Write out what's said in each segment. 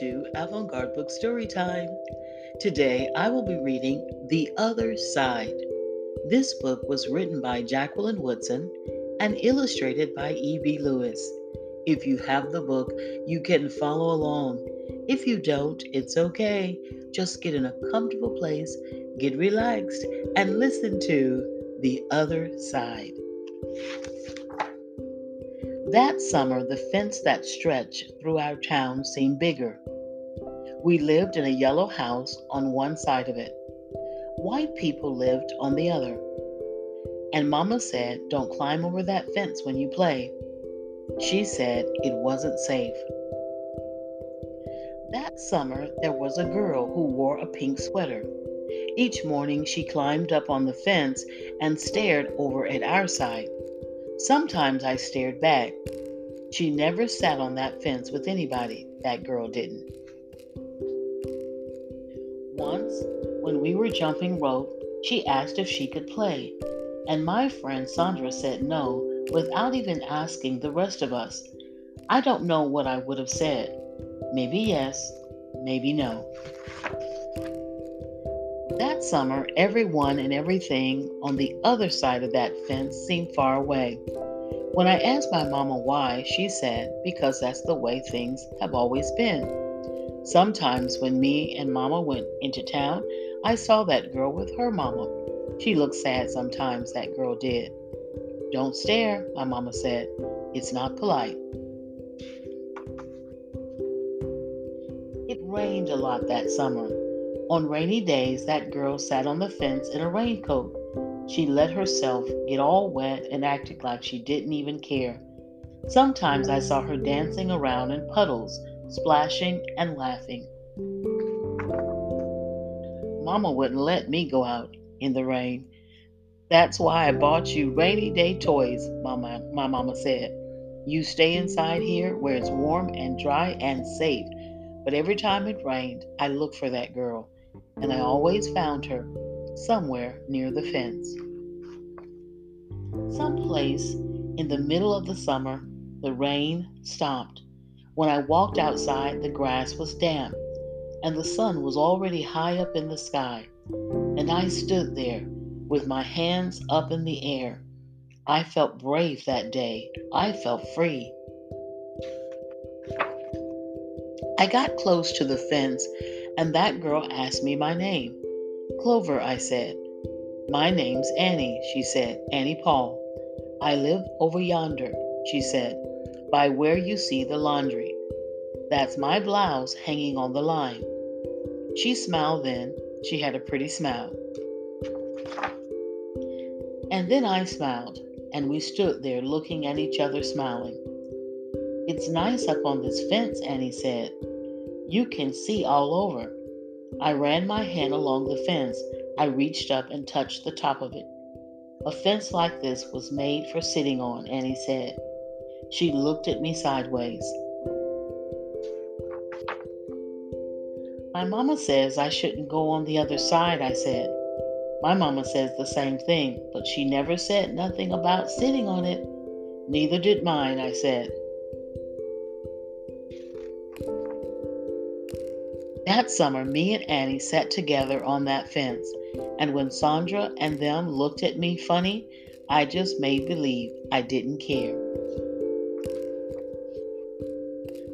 to Avant Garde Book Story Time. Today I will be reading The Other Side. This book was written by Jacqueline Woodson and illustrated by E.B. Lewis. If you have the book, you can follow along. If you don't, it's okay. Just get in a comfortable place, get relaxed, and listen to The Other Side. That summer, the fence that stretched through our town seemed bigger. We lived in a yellow house on one side of it. White people lived on the other. And Mama said, Don't climb over that fence when you play. She said it wasn't safe. That summer, there was a girl who wore a pink sweater. Each morning, she climbed up on the fence and stared over at our side. Sometimes I stared back. She never sat on that fence with anybody, that girl didn't. Once, when we were jumping rope, she asked if she could play, and my friend Sandra said no without even asking the rest of us. I don't know what I would have said. Maybe yes, maybe no. That summer, everyone and everything on the other side of that fence seemed far away. When I asked my mama why, she said, because that's the way things have always been. Sometimes when me and mama went into town, I saw that girl with her mama. She looked sad sometimes, that girl did. Don't stare, my mama said. It's not polite. Rained a lot that summer. On rainy days, that girl sat on the fence in a raincoat. She let herself get all wet and acted like she didn't even care. Sometimes I saw her dancing around in puddles, splashing and laughing. Mama wouldn't let me go out in the rain. That's why I bought you rainy day toys, mama, my mama said. You stay inside here where it's warm and dry and safe. But every time it rained, I looked for that girl and I always found her somewhere near the fence. Someplace in the middle of the summer, the rain stopped. When I walked outside, the grass was damp and the sun was already high up in the sky. And I stood there with my hands up in the air. I felt brave that day. I felt free. I got close to the fence and that girl asked me my name. Clover, I said. My name's Annie, she said. Annie Paul. I live over yonder, she said, by where you see the laundry. That's my blouse hanging on the line. She smiled then. She had a pretty smile. And then I smiled, and we stood there looking at each other smiling. It's nice up on this fence, Annie said. You can see all over. I ran my hand along the fence. I reached up and touched the top of it. A fence like this was made for sitting on, Annie said. She looked at me sideways. My mama says I shouldn't go on the other side, I said. My mama says the same thing, but she never said nothing about sitting on it. Neither did mine, I said. That summer, me and Annie sat together on that fence, and when Sandra and them looked at me funny, I just made believe I didn't care.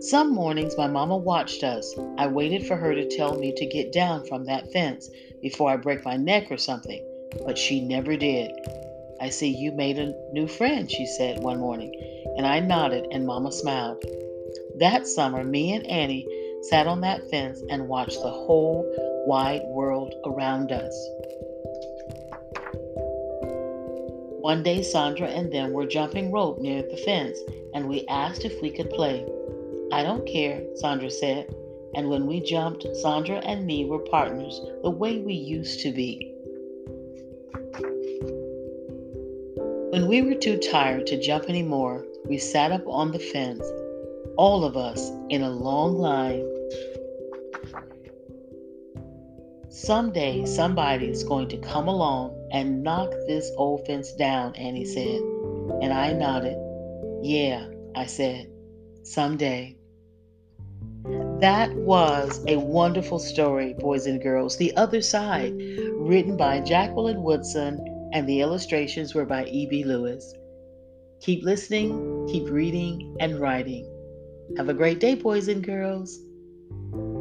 Some mornings, my mama watched us. I waited for her to tell me to get down from that fence before I break my neck or something, but she never did. I see you made a new friend, she said one morning, and I nodded and mama smiled. That summer, me and Annie sat on that fence and watched the whole wide world around us. One day, Sandra and them were jumping rope near the fence, and we asked if we could play. I don't care, Sandra said. And when we jumped, Sandra and me were partners the way we used to be. When we were too tired to jump anymore, we sat up on the fence all of us in a long line. Someday somebody is going to come along and knock this old fence down, Annie said. And I nodded. Yeah, I said. Someday. That was a wonderful story, boys and girls. The Other Side, written by Jacqueline Woodson, and the illustrations were by E.B. Lewis. Keep listening, keep reading, and writing. Have a great day, boys and girls thank you